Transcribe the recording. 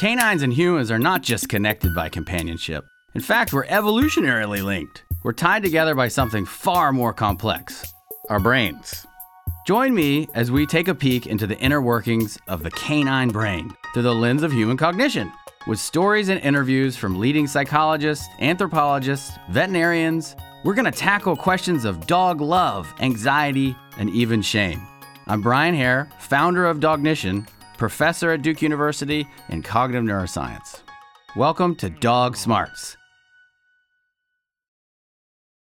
Canines and humans are not just connected by companionship. In fact, we're evolutionarily linked. We're tied together by something far more complex our brains. Join me as we take a peek into the inner workings of the canine brain through the lens of human cognition, with stories and interviews from leading psychologists, anthropologists, veterinarians. We're going to tackle questions of dog love, anxiety, and even shame. I'm Brian Hare, founder of Dognition, professor at Duke University in cognitive neuroscience. Welcome to Dog Smarts